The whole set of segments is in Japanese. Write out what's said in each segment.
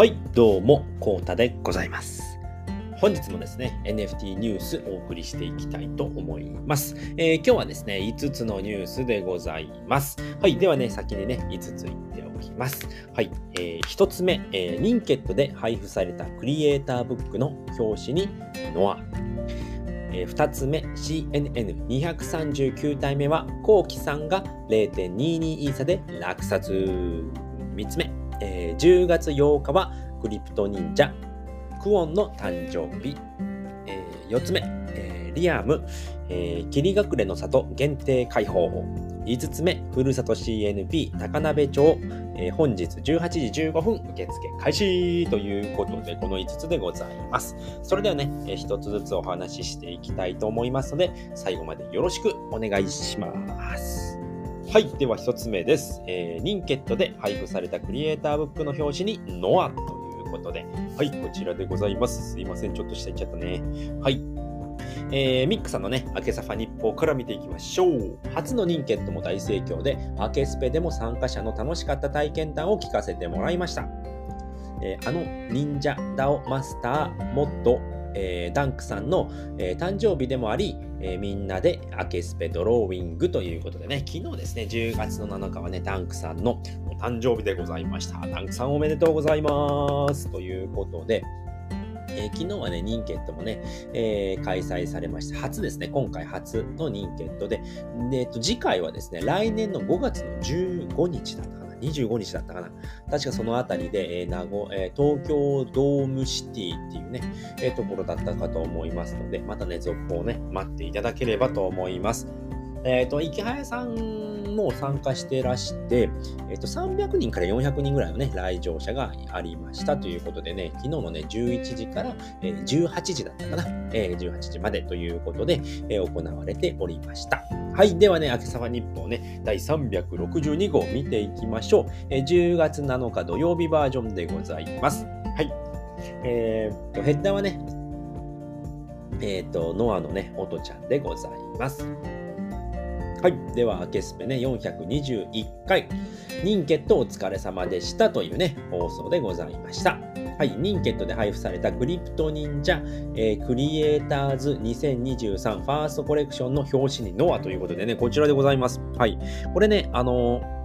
はい、どうも、コータでございます。本日もですね、NFT ニュースお送りしていきたいと思います。えー、今日はですね、5つのニュースでございます。はい、ではね、先にね、5つ言っておきます。はい、えー、1つ目、えー、ニンケットで配布されたクリエイターブックの表紙にノア。えー、2つ目、CNN239 体目は、コウキさんが0.22イーサで落札。3つ目、えー、10月8日はクリプト忍者クオンの誕生日、えー、4つ目、えー、リアム、えー、霧隠れの里限定開放5つ目、ふるさと CNP 高鍋町、えー、本日18時15分受付開始ということで、この5つでございます。それではね、えー、1つずつお話ししていきたいと思いますので、最後までよろしくお願いします。はい。では一つ目です。えー、ニンケットで配布されたクリエイターブックの表紙にノアということで、はい、こちらでございます。すいません。ちょっと下行っちゃったね。はい。えー、ミックさんのね、明けサファ日報から見ていきましょう。初のニンケットも大盛況で、明けスペでも参加者の楽しかった体験談を聞かせてもらいました。えー、あの忍者ダオマスターモッドえー、ダンクさんの、えー、誕生日でもあり、えー、みんなでアケスペドローイングということでね、昨日ですね、10月の7日はね、ダンクさんのお誕生日でございました。ダンクさんおめでとうございます。ということで、えー、昨日はね、ニンケットもね、えー、開催されました。初ですね、今回初のニンケットで、でえっと、次回はですね、来年の5月の15日だったかな。25日だったかな。確かそのあたりで、えー名護えー、東京ドームシティっていうね、えー、ところだったかと思いますので、またね、続報をね、待っていただければと思います。えっ、ー、と、池早さんも参加してらして、えっ、ー、と、300人から400人ぐらいのね、来場者がありましたということでね、昨日のね、11時から、えー、18時だったかな、えー、18時までということで、えー、行われておりました。はい。ではね、秋沢日報ね、第362号見ていきましょう。え、10月7日土曜日バージョンでございます。はい。えー、と、ヘッダーはね、えっ、と、ノアのね、音ちゃんでございます。はい。では、ケスペね、421回、ニンケットお疲れ様でしたというね、放送でございました。はい。ニンケットで配布されたクリプト忍者、えー、クリエイターズ2023ファーストコレクションの表紙にノアということでね、こちらでございます。はい。これね、あのー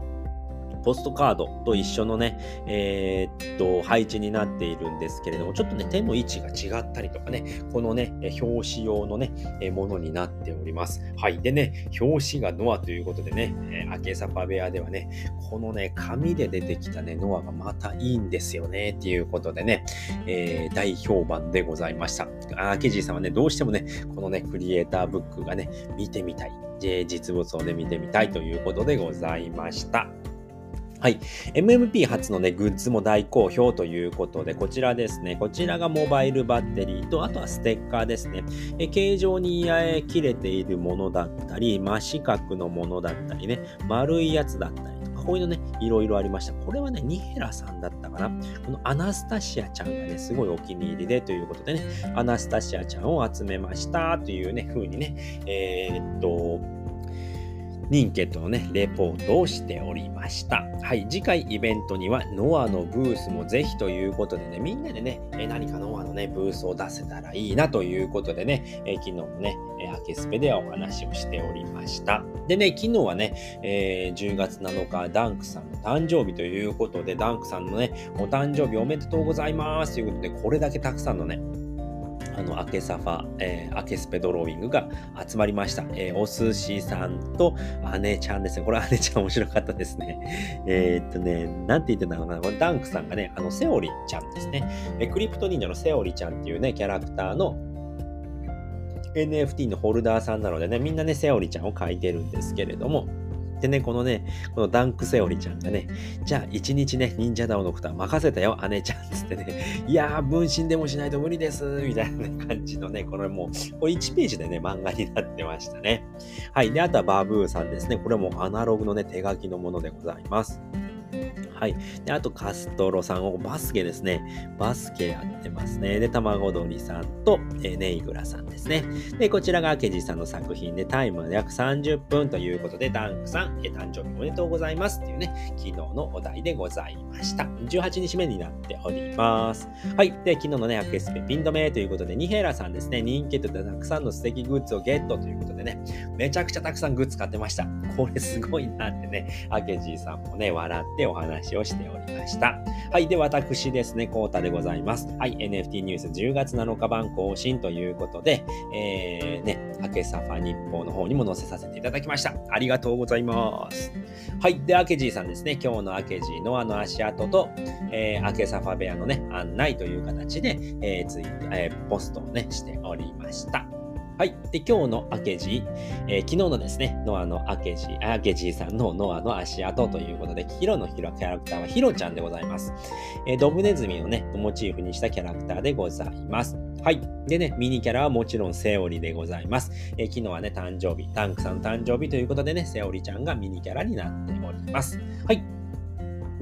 ポストカードと一緒のね、えー、っと、配置になっているんですけれども、ちょっとね、手の位置が違ったりとかね、このね、表紙用のね、ものになっております。はい。でね、表紙がノアということでね、えー、アケサパ部屋ではね、このね、紙で出てきたね、ノアがまたいいんですよね、っていうことでね、えー、大評判でございました。アケジーさんはね、どうしてもね、このね、クリエイターブックがね、見てみたい。実物をね、見てみたいということでございました。はい。MMP 初のね、グッズも大好評ということで、こちらですね。こちらがモバイルバッテリーと、あとはステッカーですね。え形状に切れているものだったり、真四角のものだったりね、丸いやつだったりとか、こういうのね、いろいろありました。これはね、ニヘラさんだったかな。このアナスタシアちゃんがね、すごいお気に入りでということでね、アナスタシアちゃんを集めましたというね、風にね、えー、っと、ニンケットのね、レポートをしておりました。はい、次回イベントにはノアのブースもぜひということでね、みんなでね、何かノアのね、ブースを出せたらいいなということでね、昨日もね、えアケスペではお話をしておりました。でね、昨日はね、えー、10月7日、ダンクさんの誕生日ということで、ダンクさんのね、お誕生日おめでとうございますということで、これだけたくさんのね、あの、アケサファ、えー、アケスペドローイングが集まりました。えー、お寿司さんと姉ちゃんですね。これ姉ちゃん面白かったですね。えー、っとね、なんて言ってたのかな。これダンクさんがね、あの、セオリちゃんですね。えクリプト忍者のセオリちゃんっていうね、キャラクターの NFT のホルダーさんなのでね、みんなね、セオリちゃんを描いてるんですけれども、でね、このね、このダンクセオリちゃんがね、じゃあ一日ね、忍者ダオのことは任せたよ、姉ちゃんつってね、いやー、分身でもしないと無理です、みたいな、感じのね、これもう、これ1ページでね、漫画になってましたね。はい。で、あとはバブーさんですね。これもアナログのね、手書きのものでございます。はい。で、あと、カストロさんを、バスケですね。バスケやってますね。で、卵鳥さんと、えネイグラさんですね。で、こちらが明治さんの作品で、タイムは約30分ということで、ダンクさん、え誕生日おめでとうございますっていうね、昨日のお題でございました。18日目になっております。はい。で、昨日のね、アクエスペピン止めということで、ニヘラさんですね、人気とでたくさんの素敵グッズをゲットということでね、めちゃくちゃたくさんグッズ買ってました。これすごいなってね、明治さんもね、笑ってお話をしておりました。はい。で、私ですね、コータでございます。はい。NFT ニュース10月7日版更新ということで、えー、ね、明けサファ日報の方にも載せさせていただきました。ありがとうございます。はい。で、明治さんですね、今日の明治のあの足跡と、えー、明けサファ部屋のね、案内という形で、えー、ツイえー、ポストをね、しておりました。はい。で、今日の明け字、えー、昨日のですね、ノアの明け字、明け字さんのノアの足跡ということで、ヒロのヒロキャラクターはヒロちゃんでございます。えー、ドブネズミをね、モチーフにしたキャラクターでございます。はい。でね、ミニキャラはもちろんセオリでございます。えー、昨日はね、誕生日、タンクさんの誕生日ということでね、セオリちゃんがミニキャラになっております。はい。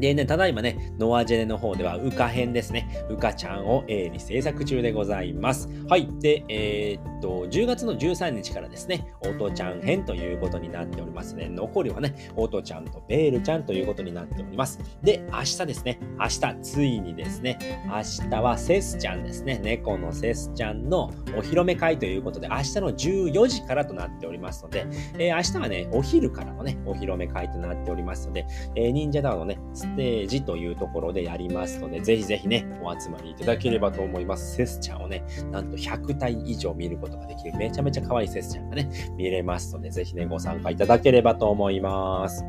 でね、ただいまね、ノアジェネの方では、ウカ編ですね。ウカちゃんを、A に制作中でございます。はい。で、えー、っと、10月の13日からですね、オートちゃん編ということになっておりますね。残りはね、オートちゃんとベールちゃんということになっております。で、明日ですね、明日、ついにですね、明日はセスちゃんですね。猫のセスちゃんのお披露目会ということで、明日の14時からとなっておりますので、えー、明日はね、お昼からのね、お披露目会となっておりますので、えー、忍者ダウンのね、ステージというところでやりますので、ぜひぜひね、お集まりいただければと思います。セスちゃんをね、なんと100体以上見ることができる、めちゃめちゃ可愛いセスちゃんがね、見れますので、ぜひね、ご参加いただければと思います。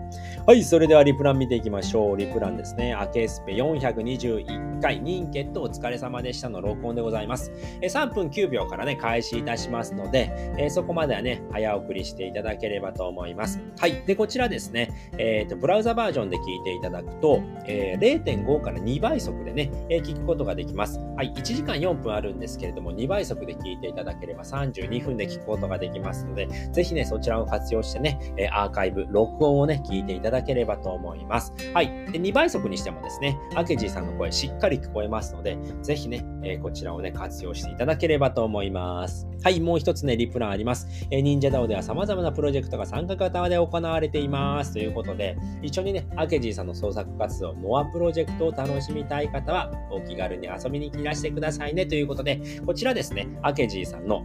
はい、それではリプラン見ていきましょう。リプランですね、アケスペ421回、人決とお疲れ様でしたの録音でございます。え3分9秒からね、開始いたしますので、えそこまではね、早送りしていただければと思います。はい、で、こちらですね、えっ、ー、と、ブラウザバージョンで聞いていただくと、とえー、0.5から2倍速でね、えー、聞くことができます。はい、1時間4分あるんですけれども、2倍速で聞いていただければ32分で聞くことができますので、ぜひね、そちらを活用してね、えアーカイブ、録音をね、聞いていただければと思います。はい。で、2倍速にしてもですね、アケジーさんの声しっかり聞こえますので、ぜひね、えこちらをね、活用していただければと思います。はい、もう一つね、リプランあります。え忍者ダオでは様々なプロジェクトが参加型で行われています。ということで、一緒にね、アケジーさんの創作活動、ノアプロジェクトを楽しみたい方は、お気軽に遊びに来らしてくださいね。ということで、こちらですね、アケジーさんの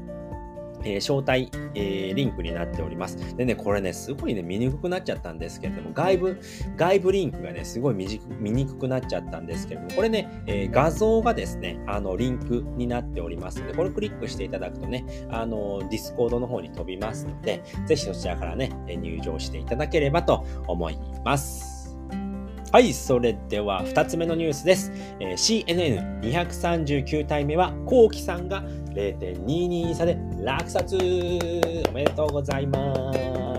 えー、招待、えー、リンクになっております。でね、これね、すごいね、見にくくなっちゃったんですけれども、外部、外部リンクがね、すごい見にくくなっちゃったんですけれども、これね、えー、画像がですね、あの、リンクになっておりますので、これクリックしていただくとね、あの、 Discord の方に飛びますので、ぜひそちらからね、入場していただければと思います。はい、それでは2つ目のニュースです。えー、CNN239 体目は、コウキさんが0.22差で落札おめでとうございます。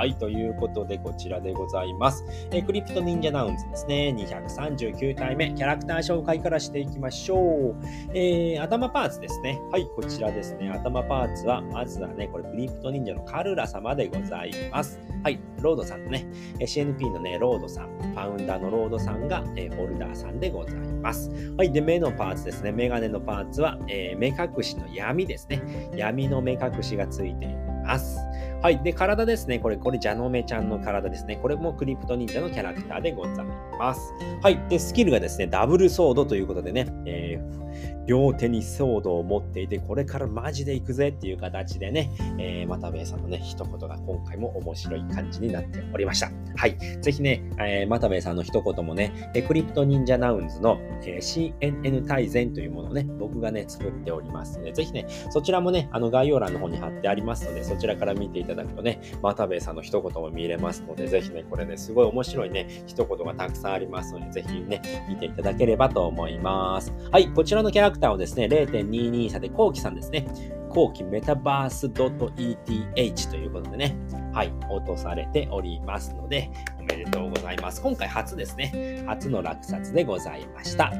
はい、ということで、こちらでございます。えー、 CryptoNinja Nouns ですね。239体目、キャラクター紹介からしていきましょう。えー、頭パーツですね。はい、こちらですね。頭パーツは、まずはね、これ、 CryptoNinja のカルラ様でございます。はい、ロードさんのね、CNP のね、ロードさん、ファウンダーのロードさんが、えー、ホルダーさんでございます。はい、で、目のパーツですね。メガネのパーツは、えー、目隠しの闇ですね。闇の目隠しがついています。ますはい。で、体ですね。これ、これ、ジャノメちゃんの体ですね。これもクリプト忍者のキャラクターでございます。はい。で、スキルがですね、ダブルソードということでね、えー、両手にソードを持っていて、これからマジで行くぜっていう形でね、えー、またべさんのね、一言が今回も面白い感じになっておりました。はい。ぜひね、えー、またべさんの一言もね、クリプト忍者ナウンズの、えー、CNN 大全というものをね、僕がね、作っておりますので、ぜひね、そちらもね、あの概要欄の方に貼ってありますので、そちらから見ていただくとね、またべさんの一言も見れますので、ぜひね、これね、すごい面白いね、一言がたくさんありますので、ぜひね、見ていただければと思います。はい、こちらのキャラクターをですね、0.22差で、コウキさんですね。後期メタバース .eth ということでね、はい、落とされておりますので、おめでとうございます。今回初ですね、初の落札でございました。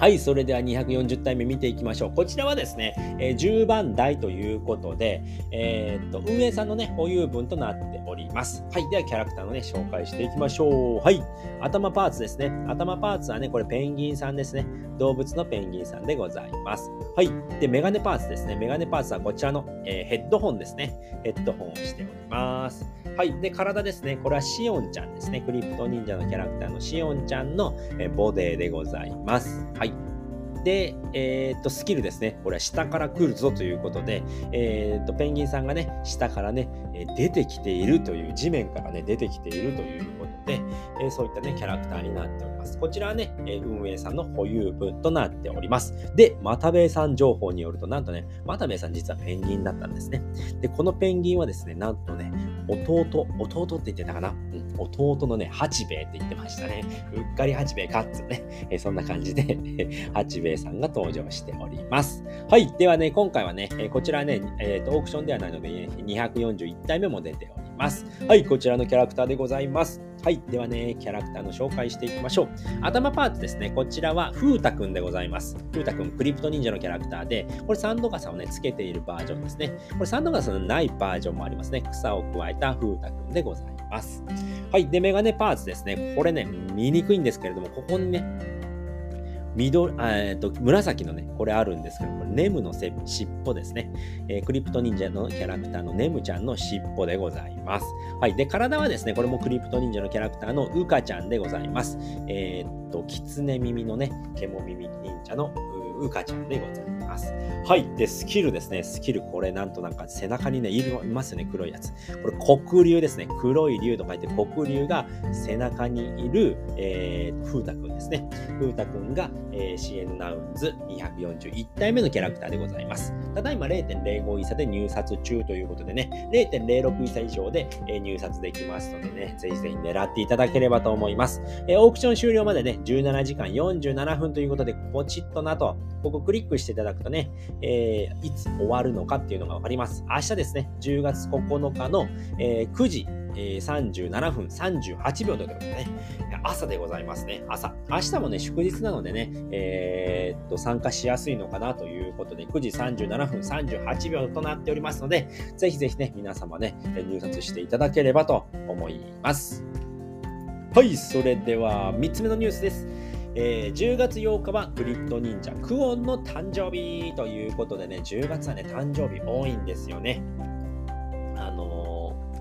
はい、それでは240体目見ていきましょう。こちらはですね、えー、10番台ということで、えー、っと、運営さんのね、保有分となっております。はい、ではキャラクターのね、紹介していきましょう。はい、頭パーツですね。頭パーツはね、これペンギンさんですね。動物のペンギンさんでございます。はい、で、メガネパーツですね。メガネパーツはこちらの、えー、ヘッドホンですね。ヘッドホンをしております。はい。で、体ですね。これはシオンちゃんですね。クリプト忍者のキャラクターのシオンちゃんのえボデーでございます。はい。で、えー、っと、スキルですね。これは下から来るぞということで、えー、っと、ペンギンさんがね、下からね、出てきているという、地面からね、出てきているということで、えそういったね、キャラクターになっております。こちらはね、運営さんの保有分となっております。で、マタベイさん情報によると、なんとね、マタベイさん実はペンギンだったんですね。で、このペンギンはですね、なんとね、弟、弟って言ってたかな、うん、弟のね、八兵衛って言ってましたね。うっかり八兵衛かっつね、えそんな感じで 八兵衛さんが登場しております。はい。ではね、今回はね、えこちらね、えーと、オークションではないので、241体目も出ております。はい。こちらのキャラクターでございます。はい。ではね、キャラクターの紹介していきましょう。頭パーツですね。こちらは、風太くんでございます。風太くん、クリプト忍者のキャラクターで、これサンドガサをね、つけているバージョンですね。これサンドガサのないバージョンもありますね。草を加えた風太くんでございます。はい。で、メガネパーツですね。これね、見にくいんですけれども、ここにね、緑、えっと、紫のね、これあるんですけど、これネムの尻尾ですね、えー、クリプト忍者のキャラクターのネムちゃんの尻尾でございます。はい。で、体はですね、これもクリプト忍者のキャラクターのウカちゃんでございます。えー、っと、キツネ耳のね、ケモ耳忍者のウカちゃんでございます。はい。で、スキルですね。スキル、これなんとなんか背中にね、いますよね、黒いやつ。これ黒竜ですね。黒い竜と書いて黒竜が背中にいる、えー、風太くんですね。風太くんが、えー、CN ナウンズ241体目のキャラクターでございます。ただいま0.05イ差で入札中ということでね、0.06イ差以上で、えー、入札できますのでね、ぜひぜひ狙っていただければと思います。えー、オークション終了までね、17時間47分ということで、ポチッとなとここクリックしていただくとね、えー、いつ終わるのかっていうのがわかります。明日ですね、10月9日の、えー、9時、えー、37分38秒ということでね、朝でございますね。朝。明日もね、祝日なのでね、えー、っと、参加しやすいのかなということで、9時37分38秒となっておりますので、ぜひぜひね、皆様ね、入札していただければと思います。はい、それでは3つ目のニュースです。えー、10月8日はグリッド忍者クオンの誕生日ということでね、10月はね、誕生日多いんですよね。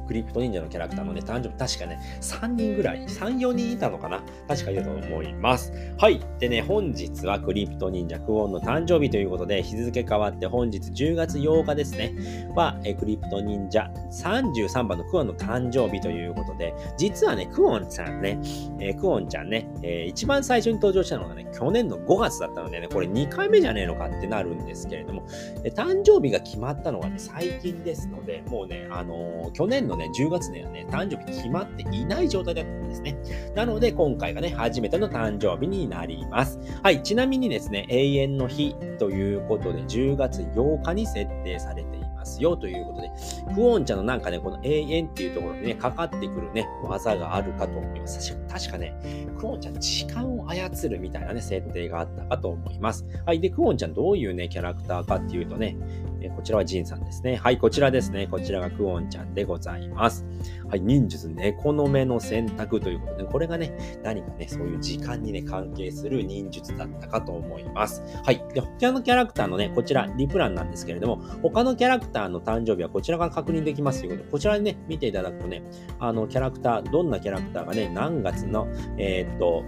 クリプト忍者のキャラクターのね、誕生日、確かね、3人ぐらい、3、4人いたのかな確かいたと思います。はい。でね、本日はクリプト忍者クオンの誕生日ということで、日付変わって本日10月8日ですね、は、えクリプト忍者33番のクオンの誕生日ということで、実はね、クオンさんね、え、クオンちゃんね、えー、一番最初に登場したのがね、去年の5月だったのでね、これ2回目じゃねえのかってなるんですけれども、え誕生日が決まったのがね、最近ですので、もうね、あのー、去年のね、10月にはね、誕生日決まっていない状態だったんですね。なので、今回がね、初めての誕生日になります。はい、ちなみにですね、永遠の日ということで、10月8日に設定されていますよということで、クオン茶のなんかね、この永遠っていうところにね、かかってくるね、技があるかと思います。確かね、クオンちゃん時間を操るみたいなね、設定があったかと思います。はい。で、クオンちゃんどういうね、キャラクターかっていうとね、えこちらはジンさんですね。はい、こちらですね。こちらがクオンちゃんでございます。はい、忍術猫の目の選択ということで、これがね、何かね、そういう時間にね、関係する忍術だったかと思います。はい。で、他のキャラクターのね、こちら、リプランなんですけれども、他のキャラクターの誕生日はこちらから確認できますということで、こちらにね、見ていただくとね、あの、キャラクター、どんなキャラクターがね、何月の、えー、っと、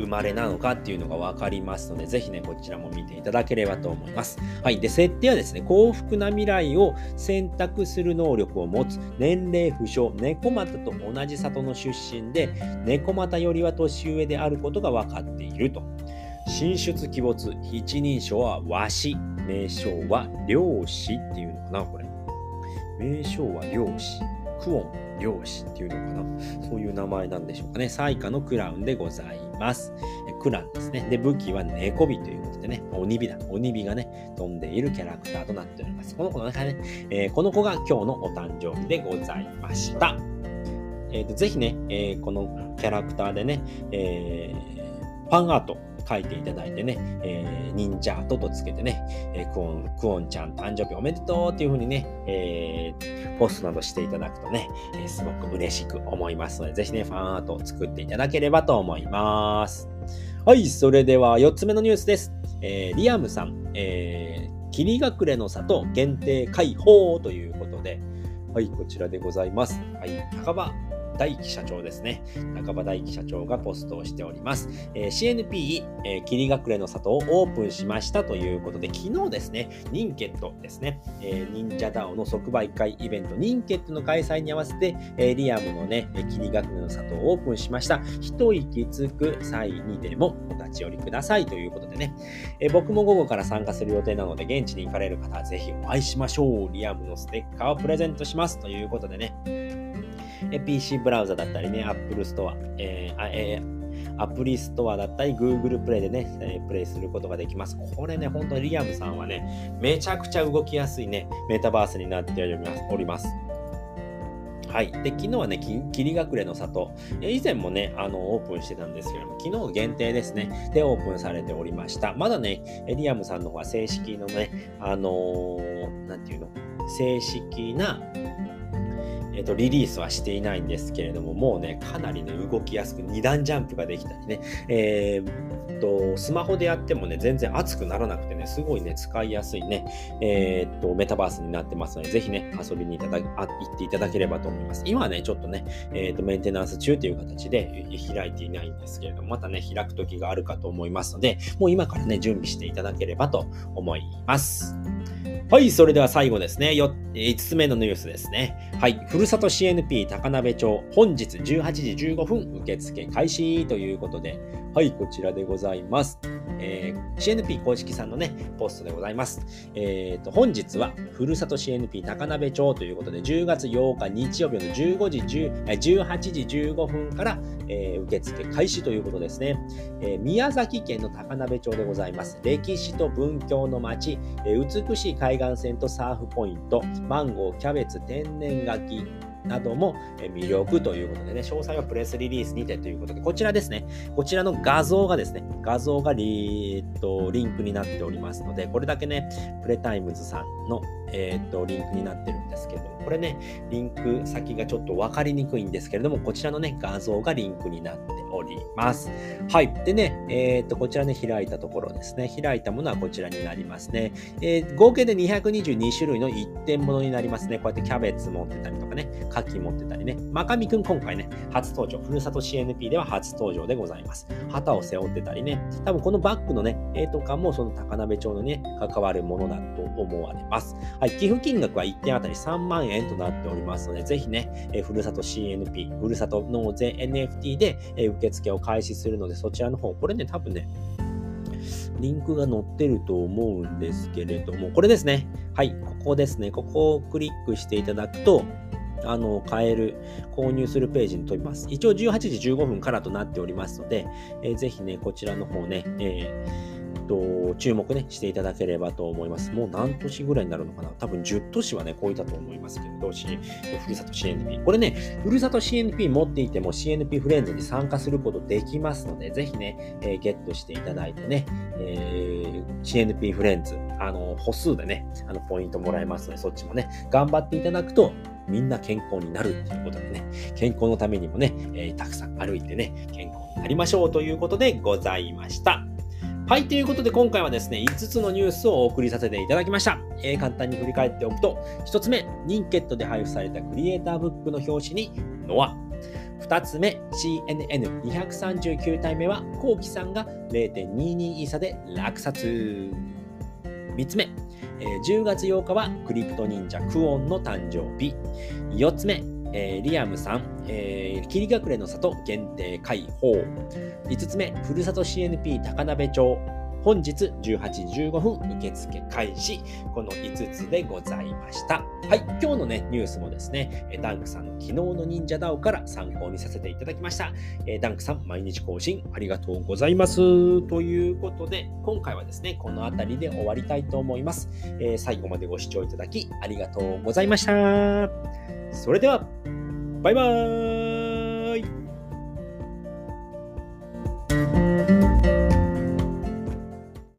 生まれなのかっていうのが分かりますので、ぜひね、こちらも見ていただければと思います。はい。で、設定はですね、幸福な未来を選択する能力を持つ、年齢不詳、猫又と同じ里の出身で、猫又よりは年上であることが分かっていると。進出鬼没、一人称は和紙、名称は漁師っていうのかな、これ。名称は漁師。クオン。漁師っていうのかなそういう名前なんでしょうかね。サイカのクラウンでございます。クランですね。で、武器は猫火ということでね、鬼火だ。鬼火がね、飛んでいるキャラクターとなっております。この子の中ね、えー、この子が今日のお誕生日でございました。えーと、ぜひね、えー、このキャラクターでね、えーファンアート、書いていただいてね、えー、忍者ととつけてね、えー、クオン、クオンちゃん誕生日おめでとうっていう風にね、えー、ポストなどしていただくとね、えー、すごく嬉しく思いますので、ぜひね、ファンアートを作っていただければと思います。はい、それでは4つ目のニュースです。えー、リアルさん、えー、霧隠れの里限定開放ということで、はい、こちらでございます。はい、高場大輝社長ですね。中場大輝社長がポストをしております。えー、CNP、えー、霧隠れの里をオープンしましたということで、昨日ですね、にんケットですね、えー、 Ninja DAO の即売会イベント、にんケットの開催に合わせて、えー、リアルのね、霧隠れの里をオープンしました。一息つく際にでもお立ち寄りくださいということでね、えー、僕も午後から参加する予定なので、現地に行かれる方はぜひお会いしましょう。リアムのステッカーをプレゼントしますということでね、PC ブラウザだったりね、Apple Store、えーえー、アプリストアだったり、Google プレイでね、えー、プレイすることができます。これね、本当にリアムさんはね、めちゃくちゃ動きやすいね、メタバースになっております。はい。で、昨日はね、霧隠れの里、以前もね、あの、オープンしてたんですけども、昨日限定ですね、でオープンされておりました。まだね、リアムさんの方は正式のね、あのー、なんていうの、正式な、えっと、リリースはしていないんですけれども、もうね、かなりね、動きやすく、2段ジャンプができたりね、えー、と、スマホでやってもね、全然熱くならなくてね、すごいね、使いやすいね、えー、っと、メタバースになってますので、ぜひね、遊びにいただあ行っていただければと思います。今はね、ちょっとね、えー、っと、メンテナンス中という形で開いていないんですけれども、またね、開く時があるかと思いますので、もう今からね、準備していただければと思います。はい、それでは最後ですね。5つ目のニュースですね。はい、ふるさと CNP 高鍋町、本日18時15分受付開始ということで、はい、こちらでございます。ざいますえー、CNP 公式さんのね、ポストでございます。えっ、ー、と、本日は、ふるさと CNP 高鍋町ということで、10月8日日曜日の15時10、18時15分から、えー、受付開始ということですね、えー、宮崎県の高鍋町でございます。歴史と文教の街、えー、美しい海岸線とサーフポイント、マンゴー、キャベツ、天然柿、なども魅力ということでね、詳細はプレスリリースにてということで、こちらですね、こちらの画像がですね、画像がリ,、ー、とリンクになっておりますので、これだけね、 PR TIMES さんの、えー、とリンクになってるんですけども、これね、リンク先がちょっと分かりにくいんですけれども、こちらのね、画像がリンクになっております。はい。でね、えっ、と、こちらね、開いたところですね。開いたものはこちらになりますね。えー、合計で222種類の一点物になりますね。こうやってキャベツ持ってたりとかね、牡蠣持ってたりね。まかみくん今回ね、初登場。ふるさと CNP では初登場でございます。旗を背負ってたりね。多分このバッグのね、絵とかもその高鍋町のね、関わるものだと思われます。はい。寄付金額は1点あたり3万円となっておりますので、ぜひね、えー、ふるさと CNP、ふるさと納税 NFT で、えー、受付を開始するので、そちらの方、これね、多分ね、リンクが載ってると思うんですけれども、これですね。はい、ここですね。ここをクリックしていただくと、あの、買える、購入するページに飛びます。一応18時15分からとなっておりますので、えー、ぜひね、こちらの方ね、えーと、注目ね、していただければと思います。もう何都市ぐらいになるのかな多分10都市はね、超えたと思いますけれど、ふるさと CNP。これね、ふるさと CNP 持っていても CNP フレンズに参加することできますので、ぜひね、えー、ゲットしていただいてね、えー、CNP フレンズ、あの、歩数でね、あの、ポイントもらえますので、そっちもね、頑張っていただくと、みんな健康になるっていうことでね、健康のためにもね、えー、たくさん歩いてね、健康になりましょうということでございました。はい、ということで今回はですね、5つのニュースをお送りさせていただきました。えー、簡単に振り返っておくと、1つ目、ニンケットで配布されたクリエイターブックの表紙にノア。2つ目、CNN239 体目は、コウキさんが0.22イーサで落札。3つ目、えー、10月8日はクリプト忍者クオンの誕生日。4つ目、えー、リアムさん、えー、霧隠れの里限定開放。5つ目、ふるさと CNP 高鍋町。本日18時15分受付開始。この5つでございました。はい、今日のね、ニュースもですね、ダンクさんの昨日の忍者ダオから参考にさせていただきました。ダンクさん、毎日更新ありがとうございます。ということで、今回はですね、この辺りで終わりたいと思います。最後までご視聴いただきありがとうございました。それでは、バイバーイ。